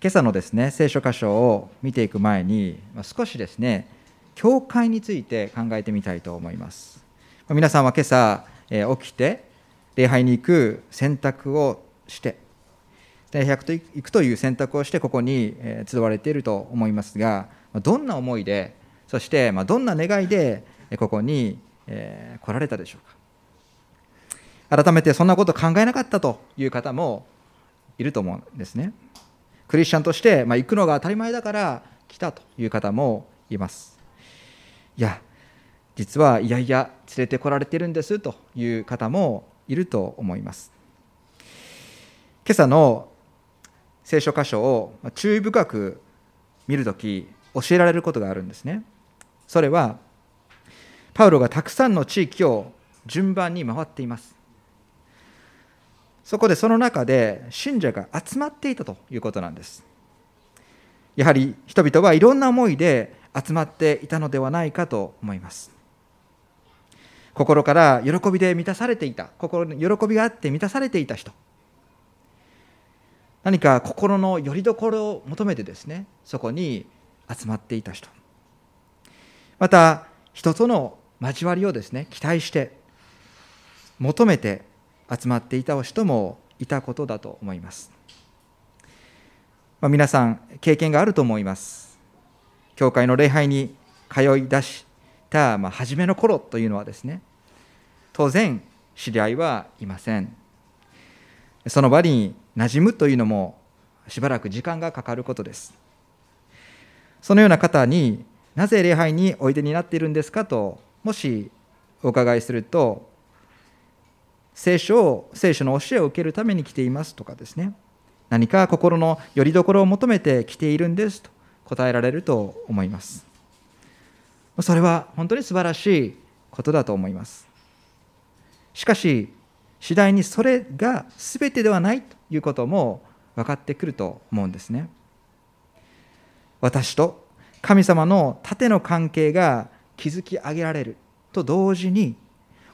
今朝のですね聖書箇所を見ていく前に少しですね教会について考えてみたいと思います。皆さんは今朝起きて礼拝に行く選択をして礼拝と行くという選択をしてここに集われていると思いますがどんな思いでそしてどんな願いでここに来られたでしょうか。改めてそんなこと考えなかったという方もいると思うんですね。クリスチャンとして、まあ、行くのが当たり前だから来たという方もいます。いや実はいやいや連れてこられてるんですという方もいると思います。今朝の聖書箇所を注意深く見るとき教えられることがあるんですね。それはパウロがたくさんの地域を順番に回っています。そこでその中で信者が集まっていたということなんです。やはり人々はいろんな思いで集まっていたのではないかと思います。心から喜びで満たされていた心に喜びがあって満たされていた人。何か心の拠り所を求めてですねそこに集まっていた人。また人との交わりをですね期待して求めて集まっていた人もいたことだと思います、まあ、皆さん経験があると思います。教会の礼拝に通い出したまあ初めの頃というのはですね当然知り合いはいません。その場に馴染むというのもしばらく時間がかかることです。そのような方になぜ礼拝においでになっているんですかともしお伺いすると聖書を聖書の教えを受けるために来ていますとかですね。何か心の拠り所を求めて来ているんですと答えられると思います。それは本当に素晴らしいことだと思います。しかし次第にそれが全てではないということも分かってくると思うんですね。私と神様の縦の関係が築き上げられると同時に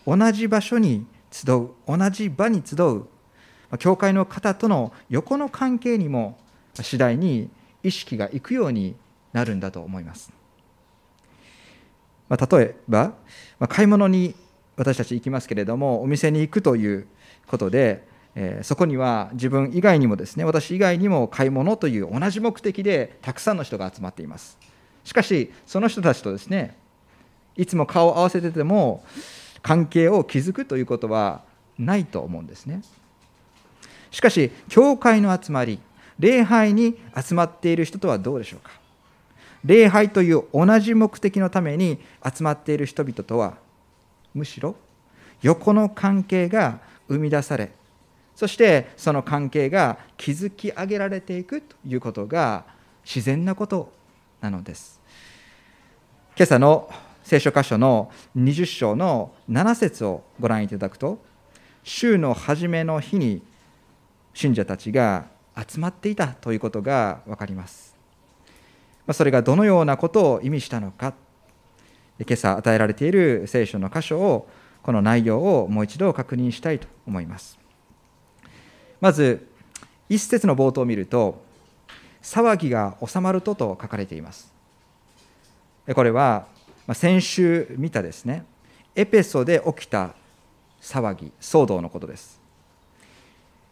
同じ場所に集う同じ場に集う教会の方との横の関係にも次第に意識がいくようになるんだと思います。ま、例えば、ま、買い物に私たち行きますけれどもお店に行くということで、え、そこには自分以外にもですね私以外にも買い物という同じ目的でたくさんの人が集まっていますしかしその人たちとですねいつも顔を合わせてても関係を築くということはないと思うんですね。しかし教会の集まり礼拝に集まっている人とはどうでしょうか。礼拝という同じ目的のために集まっている人々とはむしろ横の関係が生み出されそしてその関係が築き上げられていくということが自然なことなのです。今朝の聖書箇所の20章の7節をご覧いただくと週の初めの日に信者たちが集まっていたということが分かります。それがどのようなことを意味したのか。今朝与えられている聖書の箇所をこの内容をもう一度確認したいと思います。まず一節の冒頭を見ると騒ぎが収まるとと書かれています。これはまあ先週見たですねエペソで起きた騒ぎ騒動のことです。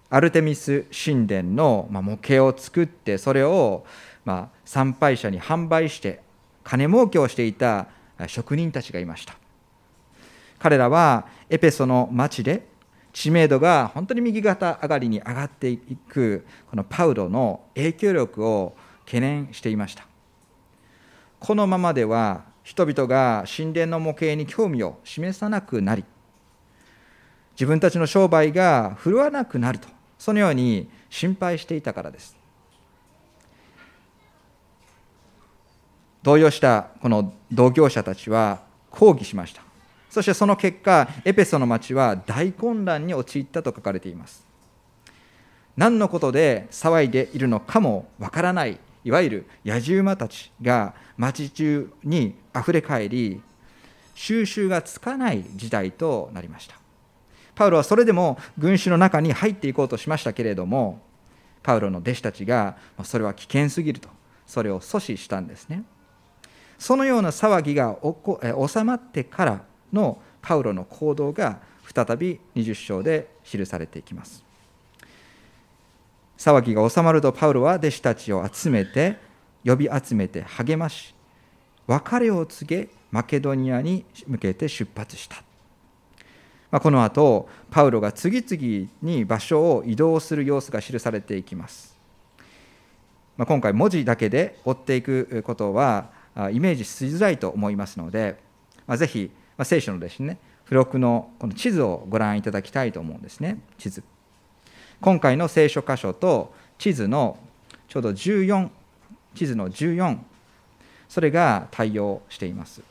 アルテミス神殿の模型を作ってそれをまあ参拝者に販売して金儲けをしていた職人たちがいました。彼らはエペソの町で知名度が本当に右肩上がりに上がっていくこのパウロの影響力を懸念していました。このままでは人々が神殿の模型に興味を示さなくなり自分たちの商売が振るわなくなるとそのように心配していたからです。動揺したこの同業者たちは抗議しました。そしてその結果エペソの町は大混乱に陥ったと書かれています。何のことで騒いでいるのかもわからないいわゆる野じ馬たちが町中にあふれ返り収拾がつかない事態となりました。パウロはそれでも群衆の中に入っていこうとしましたけれどもパウロの弟子たちがそれは危険すぎるとそれを阻止したんですね。そのような騒ぎが収まってからのパウロの行動が再び20章で記されていきます。騒ぎが収まるとパウロは弟子たちを集めて呼び集めて励まし別れを告げマケドニアに向けて出発した。まあ、この後パウロが次々に場所を移動する様子が記されていきます、まあ、今回文字だけで追っていくことはイメージしづらいと思いますので、まあ、ぜひ、ま、聖書のですね付録のこの地図をご覧いただきたいと思うんですね。地図。今回の聖書箇所と地図のちょうど14地図の14それが対応しています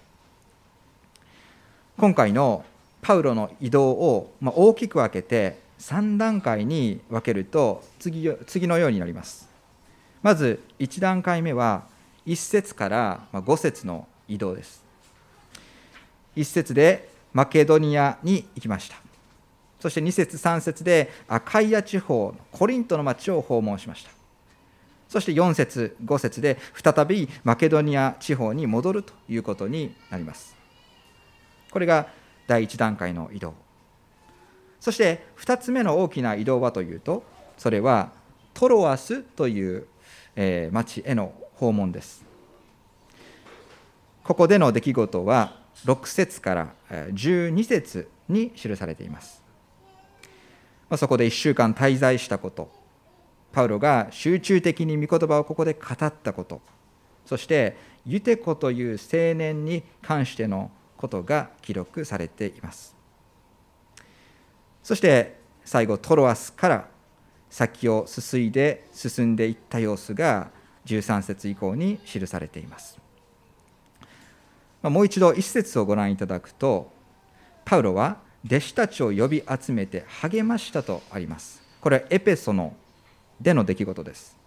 今回のパウロの移動を大きく分けて3段階に分けると次次のようになります。まず1段階目は1節から5節の移動です。1節でマケドニアに行きました。そして2節3節でアカイア地方コリントの町を訪問しました。そして4節5節で再びマケドニア地方に戻るということになります。これが第1段階の移動そして2つ目の大きな移動はというとそれはトロアスという、町への訪問ですここでの出来事は6節から12節に記されていますまあそこで1週間滞在したこと。パウロが集中的に御言葉をここで語ったこと。そしてユテコという青年に関してのことが記録されています。そして最後トロアスから先をすすいで進んでいった様子が13節以降に記されています。もう一度一節をご覧いただくとパウロは弟子たちを呼び集めて励ましたとあります。これはエペソのでの出来事です。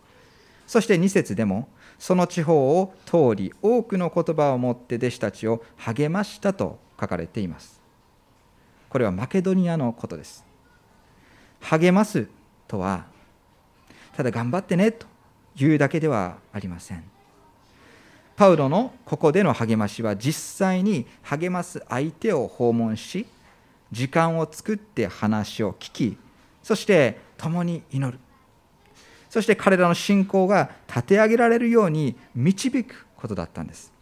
そして2節でもその地方を通り多くの言葉を持って弟子たちを励ましたと書かれています。これはマケドニアのことです。励ますとはただ頑張ってねというだけではありません。パウロのここでの励ましは実際に励ます相手を訪問し時間を作って話を聞きそして共に祈る。そして彼らの信仰が立て上げられるように導くことだったんです。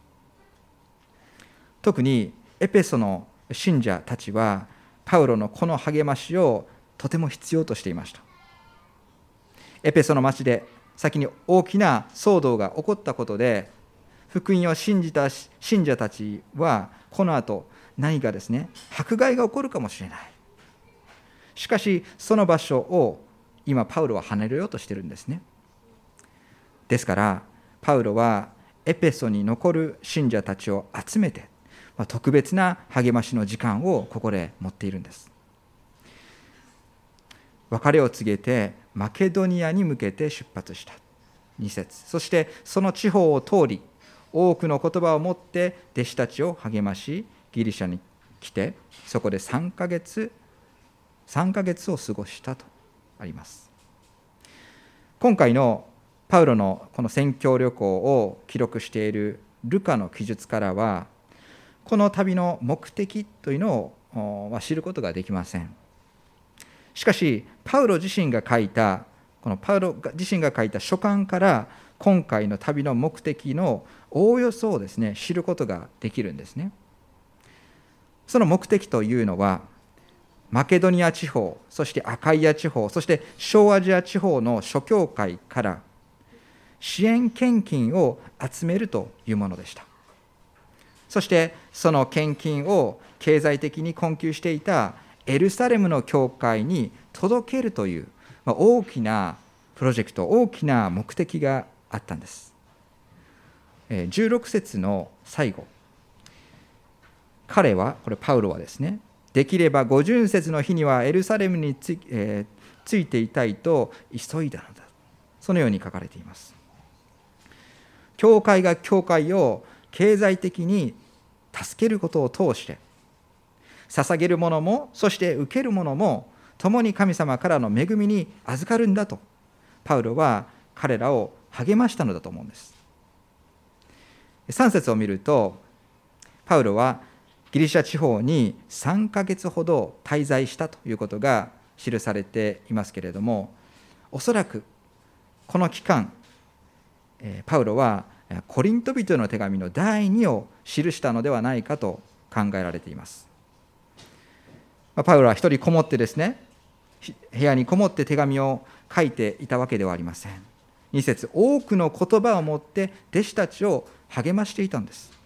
特にエペソの信者たちはパウロのこの励ましをとても必要としていました。エペソの町で先に大きな騒動が起こったことで福音を信じた信者たちはこの後何かですね迫害が起こるかもしれない。しかしその場所を今パウロは離れようとしてるんですね。ですからパウロはエペソに残る信者たちを集めて特別な励ましの時間をここで持っているんです。別れを告げてマケドニアに向けて出発した。2節。そしてその地方を通り多くの言葉を持って弟子たちを励ましギリシャに来てそこで3ヶ月3ヶ月を過ごしたとあります。今回のパウロのこの宣教旅行を記録しているルカの記述からはこの旅の目的というのを知ることができません。しかしパウロ自身が書いたこのパウロ自身が書いた書簡から今回の旅の目的のおおよそをですね知ることができるんですね。その目的というのはマケドニア地方そしてアカイア地方そして小アジア地方の諸教会から支援献金を集めるというものでした。そしてその献金を経済的に困窮していたエルサレムの教会に届けるという大きなプロジェクト大きな目的があったんです。16節の最後。彼はこれパウロはですねできれば五巡節の日にはエルサレムにつ,、えー、ついていたいと急いだのだ。そのように書かれています。教会が教会を経済的に助けることを通して捧げるものもそして受けるものも共に神様からの恵みに預かるんだとパウロは彼らを励ましたのだと思うんです。3節を見るとパウロはギリシャ地方に3ヶ月ほど滞在したということが記されていますけれどもおそらくこの期間パウロはコリント人の手紙の第2を記したのではないかと考えられています。パウロは一人こもってですね部屋にこもって手紙を書いていたわけではありません。2節多くの言葉を持って弟子たちを励ましていたんです。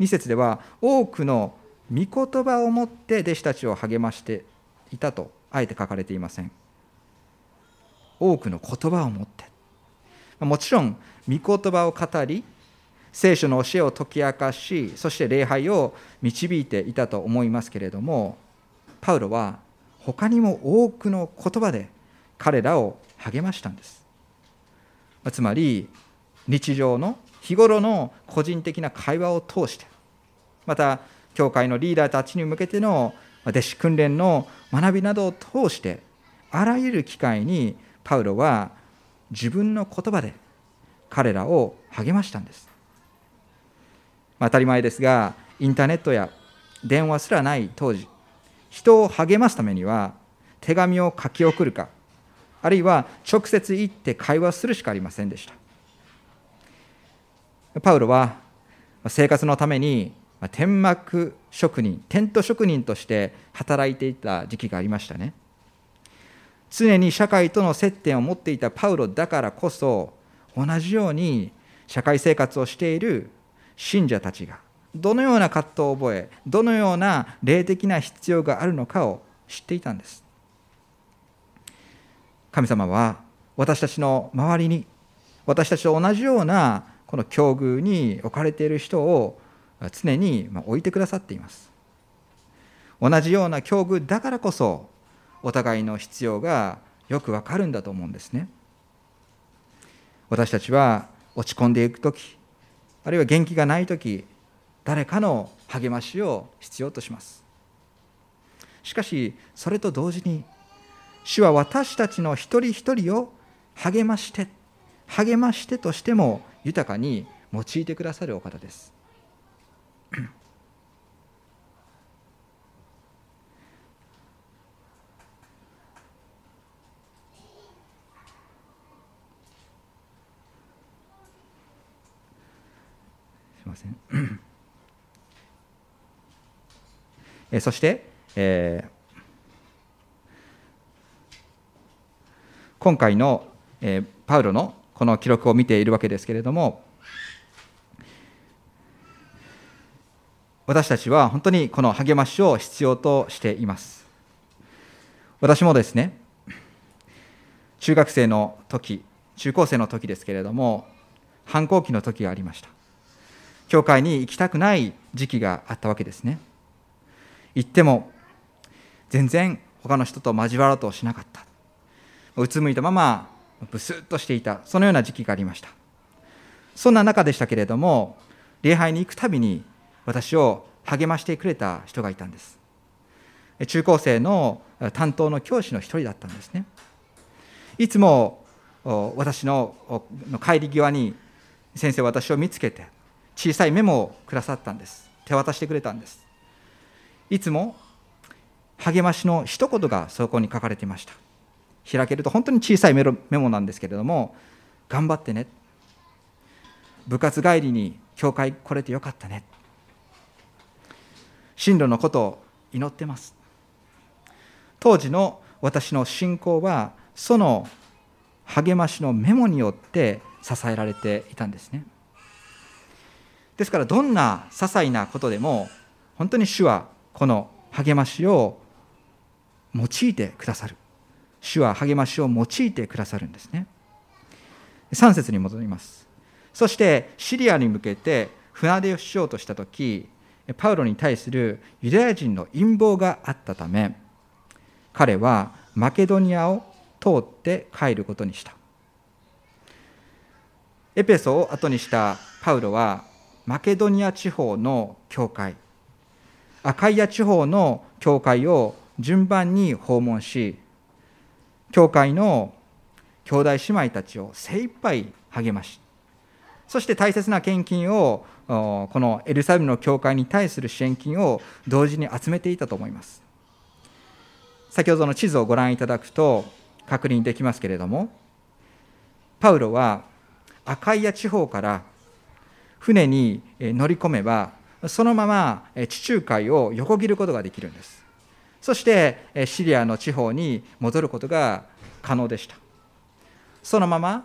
2節では多くの御言葉を持って弟子たちを励ましていたとあえて書かれていません。多くの言葉を持って。もちろん御言葉を語り聖書の教えを解き明かしそして礼拝を導いていたと思いますけれどもパウロは他にも多くの言葉で彼らを励ましたんです。つまり日常の日頃の個人的な会話を通してまた教会のリーダーたちに向けての弟子訓練の学びなどを通してあらゆる機会にパウロは自分の言葉で彼らを励ましたんです、当たり前ですがインターネットや電話すらない当時人を励ますためには手紙を書き送るかあるいは直接行って会話するしかありませんでした。パウロは生活のために天幕職人テント職人として働いていた時期がありましたね。常に社会との接点を持っていたパウロだからこそ同じように社会生活をしている信者たちがどのような葛藤を覚えどのような霊的な必要があるのかを知っていたんです。神様は私たちの周りに私たちと同じようなこの境遇に置かれている人を常に置いてくださっています。同じような境遇だからこそお互いの必要がよくわかるんだと思うんですね。私たちは落ち込んでいく時あるいは元気がない時誰かの励ましを必要とします。しかしそれと同時に主は私たちの一人一人を励まして励ましてとしても豊かに用いてくださるお方です。すみません。えそして、えー、今回の、えー、パウロのこの記録を見ているわけですけれども私たちは本当にこの励ましを必要としています。私もですね中学生の時中高生の時ですけれども反抗期の時がありました。教会に行きたくない時期があったわけですね。行っても全然他の人と交わろうとしなかった。うつむいたままブスッとしていた。そのような時期がありました。そんな中でしたけれども礼拝に行くたびに私を励ましてくれた人がいたんです。中高生の担当の教師の一人だったんですね。いつも私の帰り際に先生私を見つけて小さいメモをくださったんです。手渡してくれたんです。いつも励ましの一言がそこに書かれていました。開けると本当に小さいメモなんですけれども頑張ってね。部活帰りに教会来れてよかったね。進路のことを祈ってます。当時の私の信仰はその励ましのメモによって支えられていたんですね。ですからどんな些細なことでも本当に主はこの励ましを用いてくださる。主は励ましを用いてくださるんですね。3節に戻ります。そしてシリアに向けて船出をしようとした時パウロに対するユダヤ人の陰謀があったため彼はマケドニアを通って帰ることにした。エペソを後にしたパウロはマケドニア地方の教会アカイア地方の教会を順番に訪問し教会の兄弟姉妹たちを精一杯励ましそして大切な献金をこのエルサレムの教会に対する支援金を同時に集めていたと思います。先ほどの地図をご覧いただくと確認できますけれどもパウロはアカイア地方から船に乗り込めばそのまま地中海を横切ることができるんです。そしてシリアの地方に戻ることが可能でした。そのまま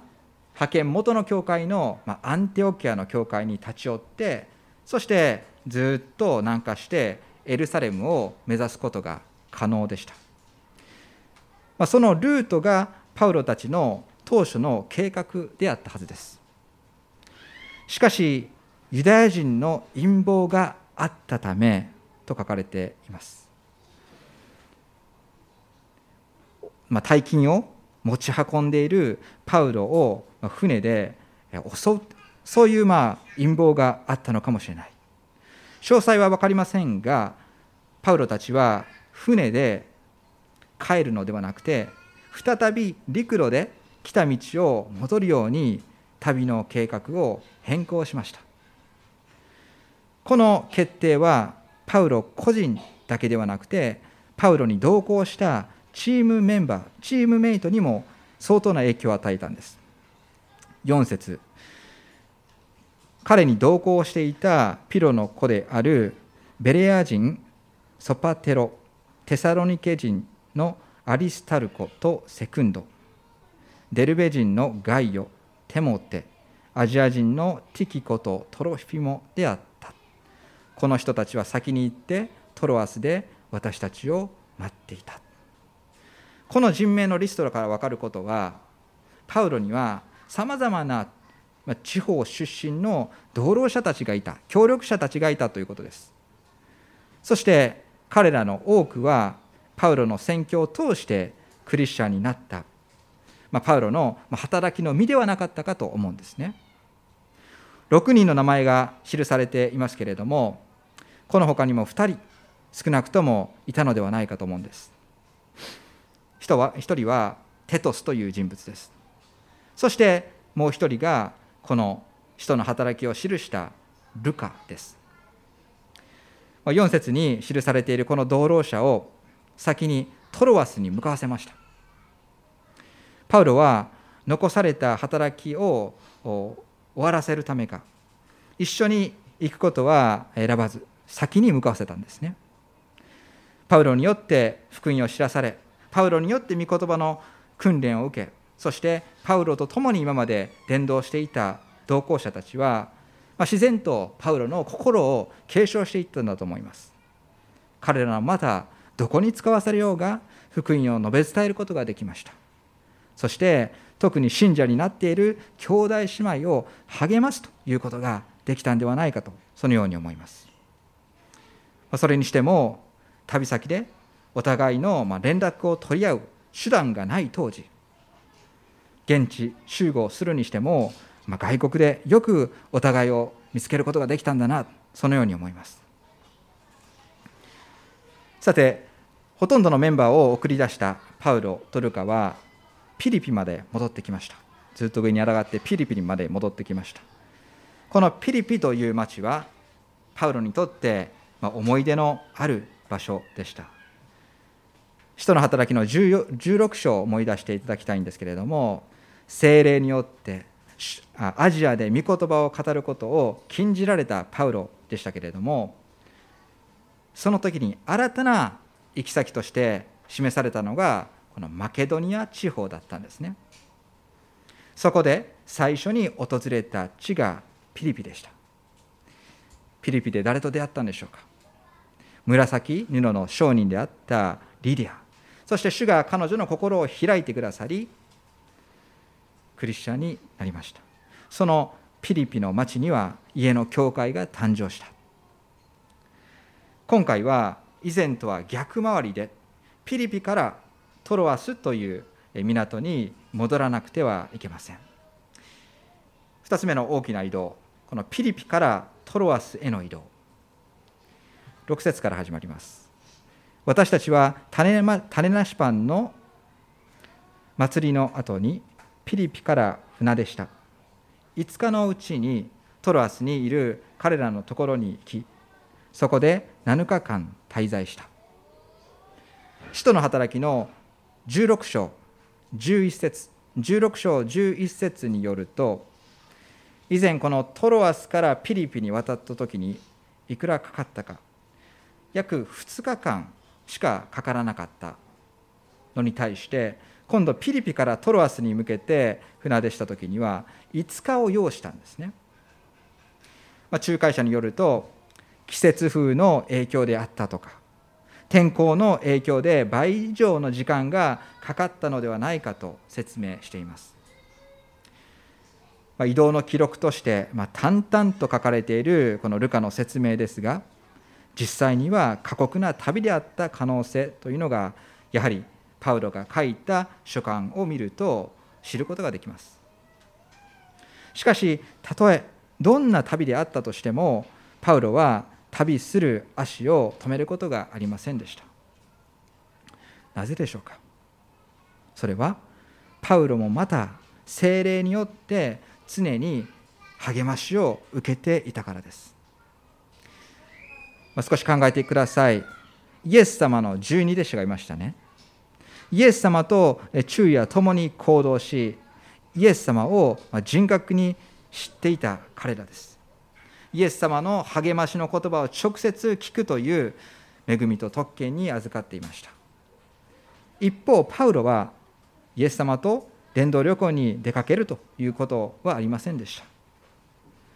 派遣元の教会の、まアンテオキアの教会に立ち寄ってそしてずっと南下してエルサレムを目指すことが可能でした、まそのルートがパウロたちの当初の計画であったはずです。しかしユダヤ人の陰謀があったためと書かれています、まあ、大金を持ち運んでいるパウロを船で襲うそういうまあ陰謀があったのかもしれない。詳細は分かりませんがパウロたちは船で帰るのではなくて再び陸路で来た道を戻るように旅の計画を変更しました。この決定はパウロ個人だけではなくてパウロに同行したチームメンバーチームメイトにも相当な影響を与えたんです。4節。彼に同行していたピロの子であるベレア人ソパテロテサロニケ人のアリスタルコとセクンド。デルベ人のガイオテモテ。アジア人のティキコとトロフィモであった。この人たちは先に行ってトロアスで私たちを待っていた。この人名のリストから分かることはパウロにはさまざまな地方出身の同労者たちがいた協力者たちがいたということです。そして彼らの多くはパウロの宣教を通してクリスチャンになった、まあ、パウロの働きの身ではなかったかと思うんですね。6人の名前が記されていますけれどもこの他にも2人少なくともいたのではないかと思うんです。人は1人はテトスという人物です。そしてもう1人がこの人の働きを記したルカです。4節に記されているこの道路者を先にトロワスに向かわせました。パウロは残された働きを終わらせるためか一緒に行くことは選ばず先に向かわせたんですね。パウロによって福音を知らされパウロによって御言葉の訓練を受けそしてパウロと共に今まで伝道していた同行者たちは、まあ、自然とパウロの心を継承していったんだと思います。彼らはまたどこに使わされようが福音を述べ伝えることができました。そして特に信者になっている兄弟姉妹を励ますということができたんではないかとそのように思います。それにしても旅先でお互いの連絡を取り合う手段がない当時。現地集合するにしても、ま外国でよくお互いを見つけることができたんだなそのように思います。さてほとんどのメンバーを送り出したパウロ・トルカはピリピまで戻ってきました。ずっと上に上がってピリピまで戻ってきました。このピリピという町はパウロにとって思い出のある場所でした。使徒の働きの16章を思い出していただきたいんですけれども精霊によってアジアで御言葉を語ることを禁じられたパウロでしたけれどもその時に新たな行き先として示されたのがこのマケドニア地方だったんですね。そこで最初に訪れた地がピリピでした。ピリピで誰と出会ったんでしょうか。紫布の商人であったリディア。そして主が彼女の心を開いてくださりクリスチャンになりました。そのピリピの町には家の教会が誕生した。今回は以前とは逆回りでピリピからトロアスという港に戻らなくてはいけません。2つ目の大きな移動このピリピからトロアスへの移動。6節から始まります。私たちは種,、種なしパンの祭りの後にピリピから船でした。5日のうちにトロアスにいる彼らのところに行きそこで7日間滞在した。使徒の働きの16章11節16章11節によると以前このトロアスからピリピに渡った時にいくらかかったか約2日間しかかからなかったのに対して今度ピリピからトロアスに向けて船出した時には5日を要したんですね、まあ、仲介者によると季節風の影響であったとか天候の影響で倍以上の時間がかかったのではないかと説明しています。ま移動の記録として、まあ、淡々と書かれているこのルカの説明ですが実際には過酷な旅であった可能性というのがやはりパウロが書いた書簡を見ると知ることができます。しかしたとえどんな旅であったとしてもパウロは旅する足を止めることがありませんでした。なぜでしょうか？それはパウロもまた精霊によって常に励ましを受けていたからです。ま少し考えてください。イエス様の12弟子がいましたね。イエス様と昼夜共に行動し、イエス様を人格に知っていた彼らです。イエス様の励ましの言葉を直接聞くという恵みと特権に預かっていました。一方、パウロはイエス様と伝道旅行に出かけるということはありませんでした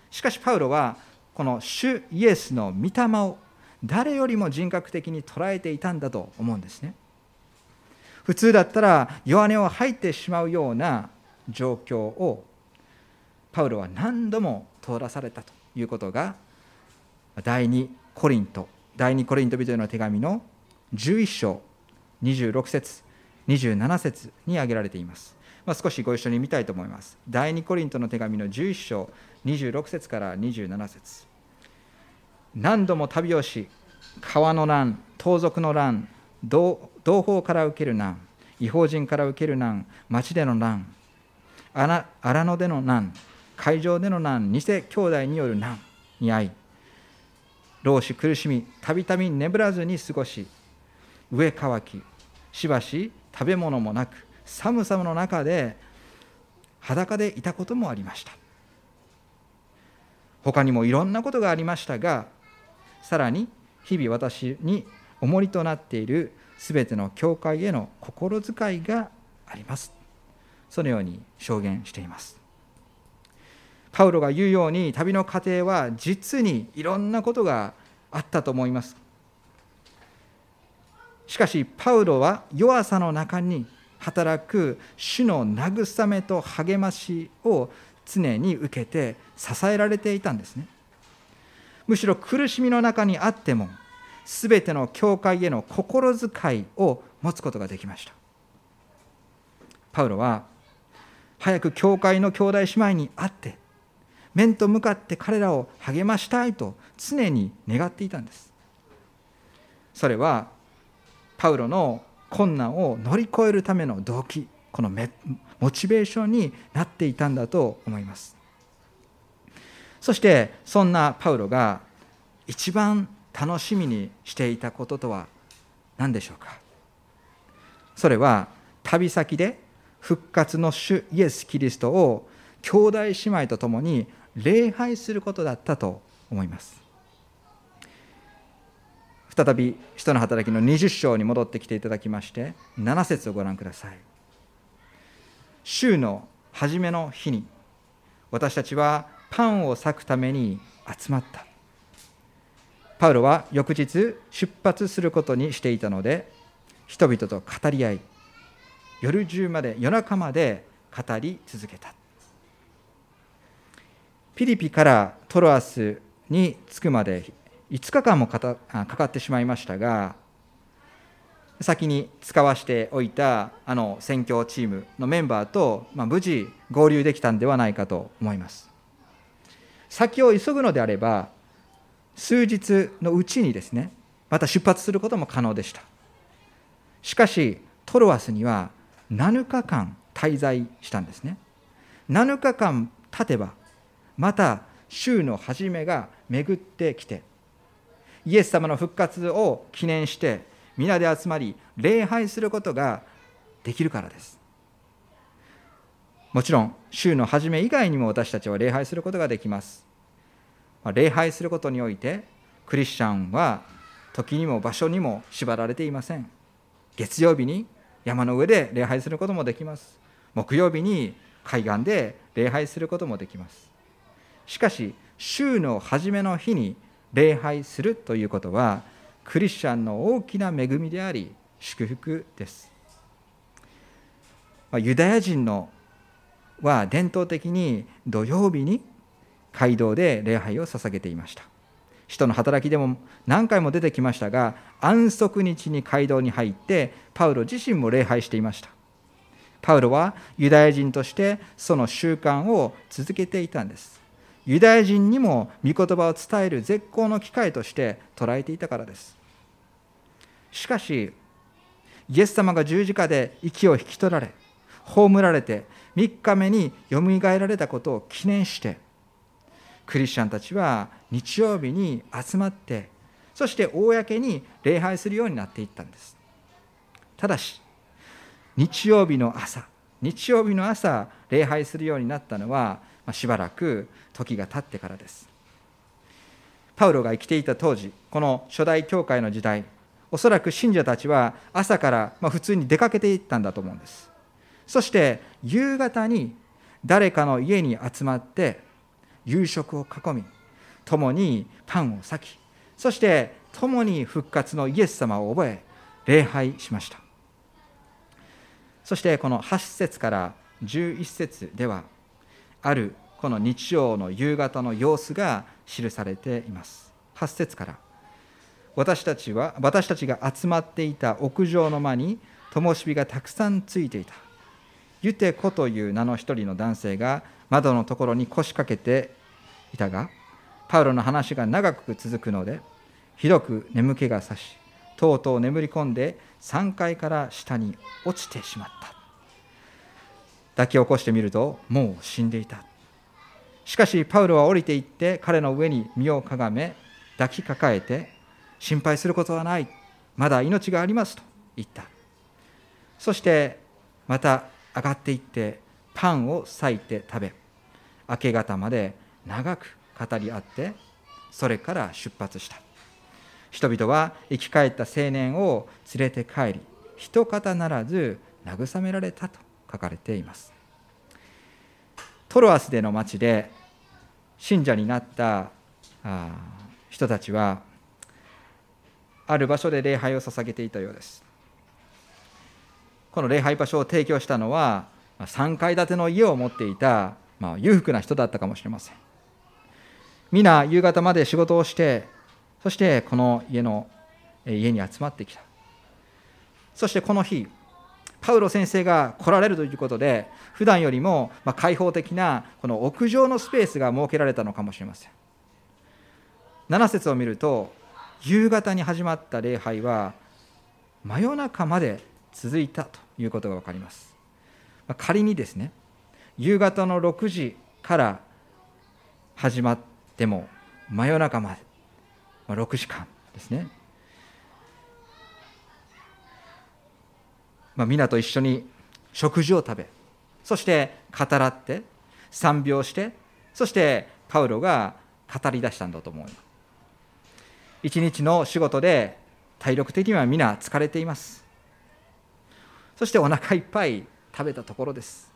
しかしパウロはこの主イエスの御霊を誰よりも人格的に捉えていたんだと思うんですね。普通だったら弱音を吐いてしまうような状況をパウロは何度も通らされたということが第2コリント第2コリント人への手紙の11章26節27節に挙げられています。まあ、少しご一緒に見たいと思います。第2コリントの手紙の11章26節から27節。何度も旅をし、川の難、盗賊の難、同胞から受ける難、違法人から受ける難、町での難、荒野での難、海上での難、偽兄弟による難に遭い、老子苦しみ、たびたび眠らずに過ごし、上乾き、しばし食べ物もなく、寒さの中で裸でいたこともありました。他にもいろんなことがありましたがさらに日々私に重りとなっているすべての教会への心遣いがあります。そのように証言しています。パウロが言うように旅の過程は実にいろんなことがあったと思います。しかしパウロは弱さの中に働く主の慰めと励ましを常に受けて支えられていたんですね。むしろ苦しみの中にあっても全ての教会への心遣いを持つことができました。パウロは早く教会の兄弟姉妹に会って面と向かって彼らを励ましたいと常に願っていたんです。それはパウロの困難を乗り越えるための動機このモチベーションになっていたんだと思います。そしてそんなパウロが一番楽しみにしていたこととは何でしょうか？それは旅先で復活の主イエス・キリストを兄弟姉妹と共に礼拝することだったと思います。再び使徒の働きの20章に戻ってきていただきまして7節をご覧ください。週の初めの日に私たちはパンを裂くために集まった。パウロは翌日出発することにしていたので人々と語り合い夜中まで夜中まで語り続けた。ピリピからトロアスに着くまで5日間もかかってしまいましたが先に使わしておいたあの選挙チームのメンバーと、まあ、無事合流できたんではないかと思います。先を急ぐのであれば数日のうちにですねまた出発することも可能でした。しかしトロアスには7日間滞在したんですね。7日間経てばまた週の初めが巡ってきてイエス様の復活を記念して皆で集まり礼拝することができるからです。もちろん週の初め以外にも私たちは礼拝することができます。礼拝することにおいてクリスチャンは時にも場所にも縛られていません。月曜日に山の上で礼拝することもできます。木曜日に海岸で礼拝することもできます。しかし週の初めの日に礼拝するということはクリスチャンの大きな恵みであり祝福です。ユダヤ人のは伝統的に土曜日に街道で礼拝を捧げていました。人の働きでも何回も出てきましたが安息日に街道に入ってパウロ自身も礼拝していました。パウロはユダヤ人としてその習慣を続けていたんです。ユダヤ人にも御言葉を伝える絶好の機会として捉えていたからです。しかしイエス様が十字架で息を引き取られ葬られて3日目によみがえられたことを記念してクリスチャンたちは日曜日に集まってそして公に礼拝するようになっていったんです。ただし日曜日の朝日曜日の朝礼拝するようになったのはしばらく時が経ってからです。パウロが生きていた当時この初代教会の時代おそらく信者たちは朝から普通に出かけていったんだと思うんです。そして夕方に誰かの家に集まって夕食を囲み共にパンを裂きそして共に復活のイエス様を覚え礼拝しました。そしてこの8節から11節ではあるこの日曜の夕方の様子が記されています。8節から私たちは私たちが集まっていた屋上の間に灯火がたくさんついていた。ユテコという名の一人の男性が窓のところに腰掛けていたがパウロの話が長く続くのでひどく眠気がさしとうとう眠り込んで3階から下に落ちてしまった。抱き起こしてみるともう死んでいた。しかしパウロは降りていって彼の上に身をかがめ抱きかかえて心配することはない。まだ命がありますと言った。そしてまた上がっていってパンを裂いて食べ明け方まで長く語り合ってそれから出発した。人々は生き返った青年を連れて帰り一方ならず慰められたと書かれています。トロアスでの町で信者になった人たちはある場所で礼拝を捧げていたようです。この礼拝場所を提供したのは3階建ての家を持っていた、まあ、裕福な人だったかもしれません。皆夕方まで仕事をしてそしてこの家の家に集まってきた。そしてこの日パウロ先生が来られるということで普段よりも開放的なこの屋上のスペースが設けられたのかもしれません。7節を見ると夕方に始まった礼拝は真夜中まで続いたということが分かります。仮にですね、夕方の6時から始まっても真夜中まで、まあ6時間ですね。まあ、皆と一緒に食事を食べ、そして語らって、賛美をして、そしてパウロが語り出したんだと思います。一日の仕事で体力的には皆疲れています。そしてお腹いっぱい食べたところです。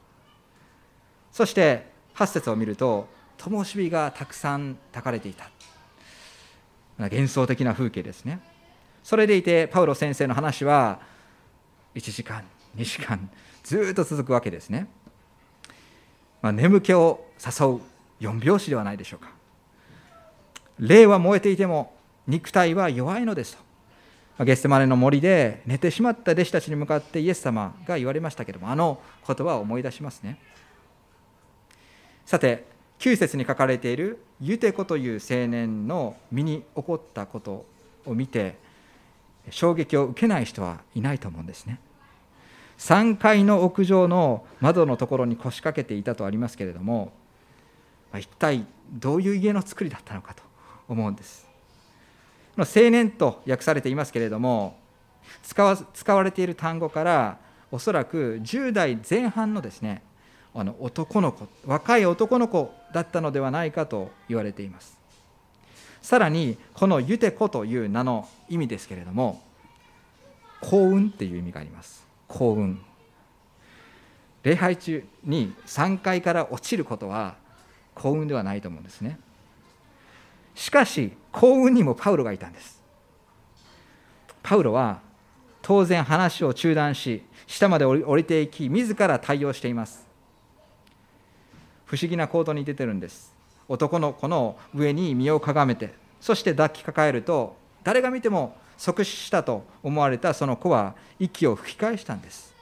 そして8節を見ると灯火がたくさん焚かれていた。幻想的な風景ですね。それでいてパウロ先生の話は1時間2時間ずっと続くわけですね、まあ、眠気を誘う4拍子ではないでしょうか。霊は燃えていても肉体は弱いのですと。ゲステマネの森で寝てしまった弟子たちに向かってイエス様が言われましたけどもあの言葉を思い出しますね。さて9節に書かれているユテコという青年の身に起こったことを見て衝撃を受けない人はいないと思うんですね。3階の屋上の窓のところに腰掛けていたとありますけれども一体どういう家の作りだったのかと思うんです。の青年と訳されていますけれども使わ使われている単語からおそらく10代前半のですねあの男の子若い男の子だったのではないかと言われています。さらにこのユテコという名の意味ですけれども幸運っていう意味があります。幸運。礼拝中に3階から落ちることは幸運ではないと思うんですね。しかし幸運にもパウロがいたんです。パウロは当然話を中断し下まで降りていき自ら対応しています。不思議な行動に出てるんです。男の子の上に身をかがめてそして抱きかかえると誰が見ても即死したと思われたその子は息を吹き返したんです。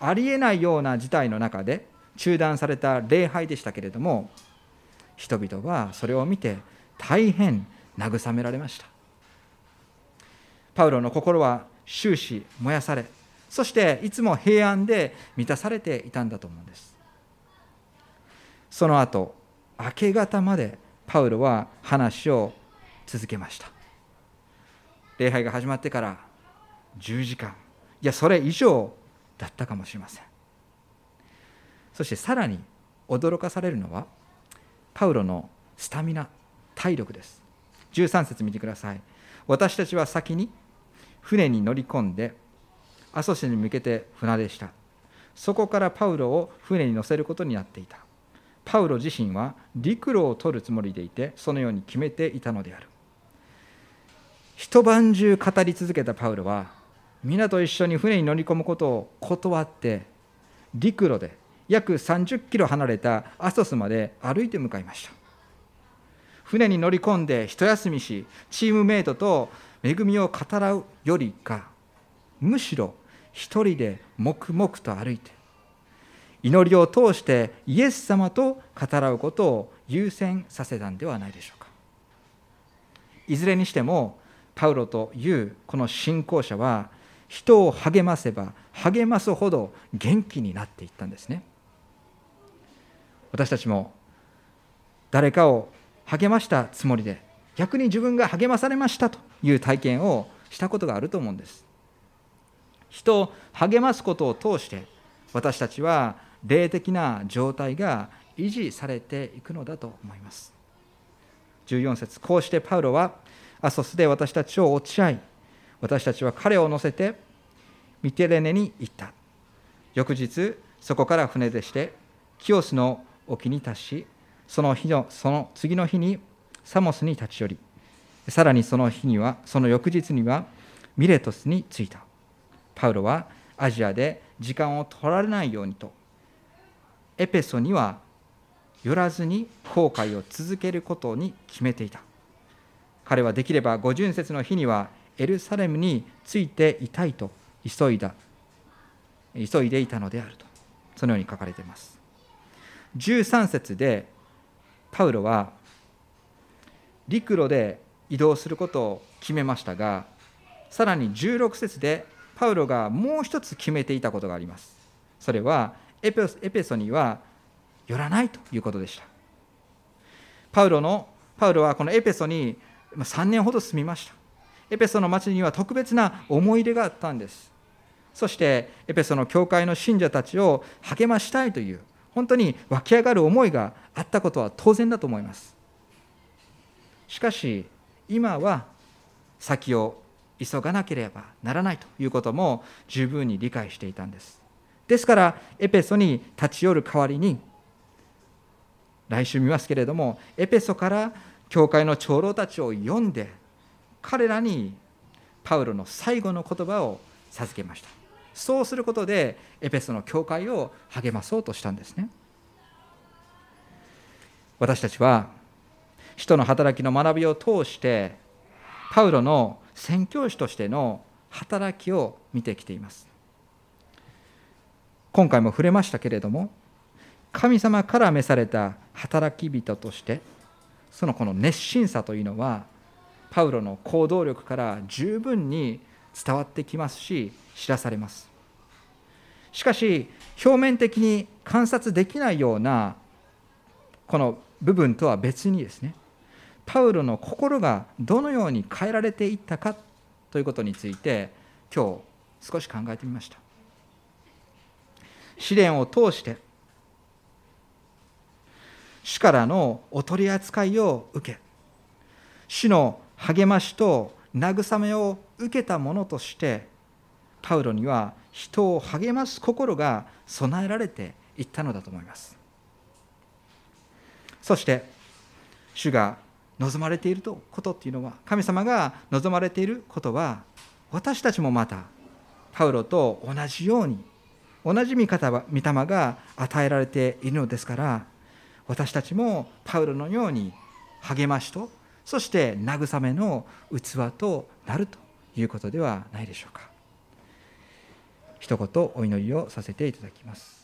ありえないような事態の中で中断された礼拝でしたけれども人々はそれを見て大変慰められました。パウロの心は終始燃やされそしていつも平安で満たされていたんだと思うんです。その後明け方までパウロは話を続けました。礼拝が始まってから10時間いやそれ以上だったかもしれません。そしてさらに驚かされるのはパウロのスタミナ。体力です。13節見てください。私たちは先に船に乗り込んでアソシに向けて船でした。そこからパウロを船に乗せることになっていた。パウロ自身は陸路を取るつもりでいてそのように決めていたのである。一晩中語り続けたパウロは皆と一緒に船に乗り込むことを断って陸路で約30キロ離れたアソスまで歩いて向かいました。船に乗り込んで一休みしチームメイトと恵みを語らうよりかむしろ一人で黙々と歩いて祈りを通してイエス様と語らうことを優先させたんではないでしょうか。いずれにしてもパウロというこの信仰者は人を励ませば励ますほど元気になっていったんですね。私たちも誰かを励ましたつもりで逆に自分が励まされましたという体験をしたことがあると思うんです。人を励ますことを通して私たちは霊的な状態が維持されていくのだと思います。14節こうしてパウロはアソスで私たちを落ち合い私たちは彼を乗せてミテレネに行った。翌日そこから船でしてキオスの沖に達しその日のその次の日にサモスに立ち寄りさらにその日にはその翌日にはミレトスに着いた。パウロはアジアで時間を取られないようにとエペソには寄らずに航海を続けることに決めていた。彼はできれば五巡節の日にはエルサレムに着いていたいと急いだ急いでいたのであるとそのように書かれています。13節でパウロは陸路で移動することを決めましたがさらに16節でパウロがもう一つ決めていたことがあります。それはエペソには寄らないということでした。パウロのパウロはこのエペソに3年ほど住みました。エペソの町には特別な思い入れがあったんです。そしてエペソの教会の信者たちを励ましたいという本当に湧き上がる思いがあったことは当然だと思います。しかし今は先を急がなければならないということも十分に理解していたんです。ですからエペソに立ち寄る代わりに来週見ますけれどもエペソから教会の長老たちを呼んで彼らにパウロの最後の言葉を授けました。そうすることでエペソの教会を励まそうとしたんですね。私たちは人の働きの学びを通してパウロの宣教師としての働きを見てきています。今回も触れましたけれども神様から召された働き人としてそのこの熱心さというのはパウロの行動力から十分に伝わってきますし知らされます。しかし表面的に観察できないようなこの部分とは別にですねパウロの心がどのように変えられていったかということについて今日少し考えてみました。試練を通して主からのお取り扱いを受け主の励ましと慰めを受けたものとしてパウロには人を励ます心が備えられていったのだと思います。そして主が望まれていることっていうのは神様が望まれていることは私たちもまたパウロと同じように同じ御方は御霊が与えられているのですから私たちもパウロのように励ましとそして慰めの器となるということではないでしょうか。一言お祈りをさせていただきます。